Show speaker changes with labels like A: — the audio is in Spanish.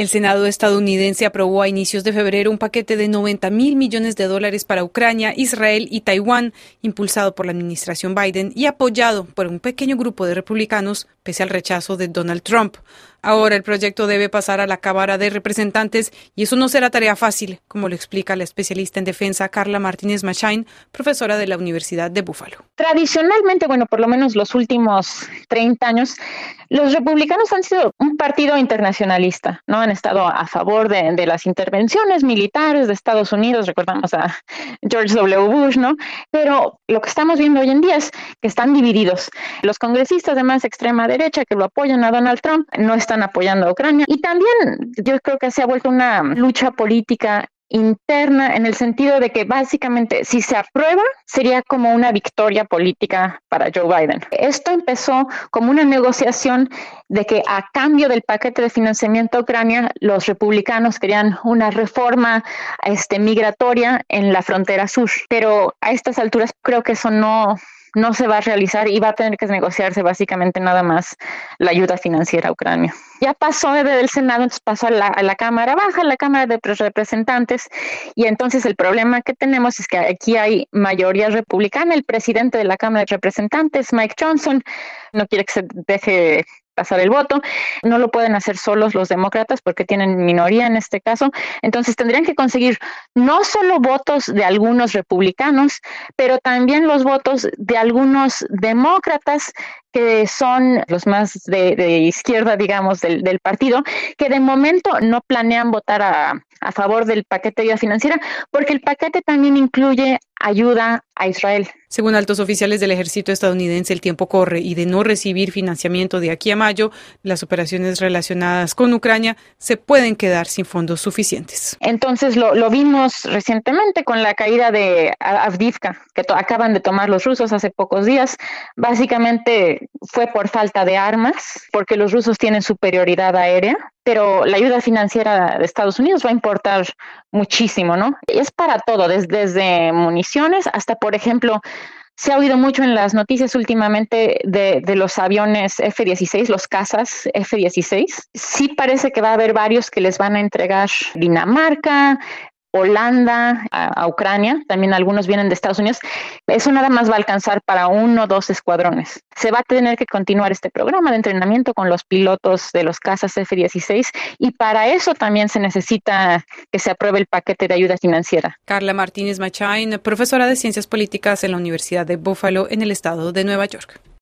A: El Senado estadounidense aprobó a inicios de febrero un paquete de 90 mil millones de dólares para Ucrania, Israel y Taiwán, impulsado por la administración Biden y apoyado por un pequeño grupo de republicanos, pese al rechazo de Donald Trump. Ahora el proyecto debe pasar a la Cámara de Representantes y eso no será tarea fácil, como lo explica la especialista en defensa Carla Martínez Machain, profesora de la Universidad de Buffalo.
B: Tradicionalmente, bueno, por lo menos los últimos 30 años, los republicanos han sido un partido internacionalista, ¿no? Han estado a favor de, de las intervenciones militares de Estados Unidos, recordamos a George W. Bush, ¿no? Pero lo que estamos viendo hoy en día es que están divididos. Los congresistas de más extrema derecha que lo apoyan a Donald Trump no están apoyando a Ucrania. Y también yo creo que se ha vuelto una lucha política interna en el sentido de que básicamente si se aprueba sería como una victoria política para Joe Biden. Esto empezó como una negociación de que a cambio del paquete de financiamiento a Ucrania los republicanos querían una reforma este, migratoria en la frontera sur, pero a estas alturas creo que eso no no se va a realizar y va a tener que negociarse básicamente nada más la ayuda financiera a Ucrania. Ya pasó desde el Senado, entonces pasó a la, Cámara Baja, a la Cámara de Representantes, y entonces el problema que tenemos es que aquí hay mayoría republicana. El presidente de la Cámara de Representantes, Mike Johnson, no quiere que se deje pasar el voto. No lo pueden hacer solos los demócratas porque tienen minoría en este caso. Entonces tendrían que conseguir no solo votos de algunos republicanos, pero también los votos de algunos demócratas que son los más de, izquierda, digamos, del, del, partido, que de momento no planean votar a, a favor del paquete de ayuda financiera, porque el paquete también incluye ayuda a Israel.
A: Según altos oficiales del ejército estadounidense, el tiempo corre y de no recibir financiamiento de aquí a mayo, las operaciones relacionadas con Ucrania se pueden quedar sin fondos suficientes.
B: Entonces lo, lo vimos recientemente con la caída de Avdivka, que acaban de tomar los rusos hace pocos días. Básicamente fue por falta de armas, porque los rusos tienen superioridad aérea pero la ayuda financiera de Estados Unidos va a importar muchísimo, ¿no? Es para todo, desde, desde municiones hasta, por ejemplo, se ha oído mucho en las noticias últimamente de, de los aviones F-16, los cazas F-16. Sí parece que va a haber varios que les van a entregar Dinamarca, Holanda, a, Ucrania, también algunos vienen de Estados Unidos, eso nada más va a alcanzar para uno o dos escuadrones. Se va a tener que continuar este programa de entrenamiento con los pilotos de los cazas F-16 y para eso también se necesita que se apruebe el paquete de ayuda financiera.
A: Carla Martínez Machain, profesora de Ciencias Políticas en la Universidad de Buffalo en el estado de Nueva York.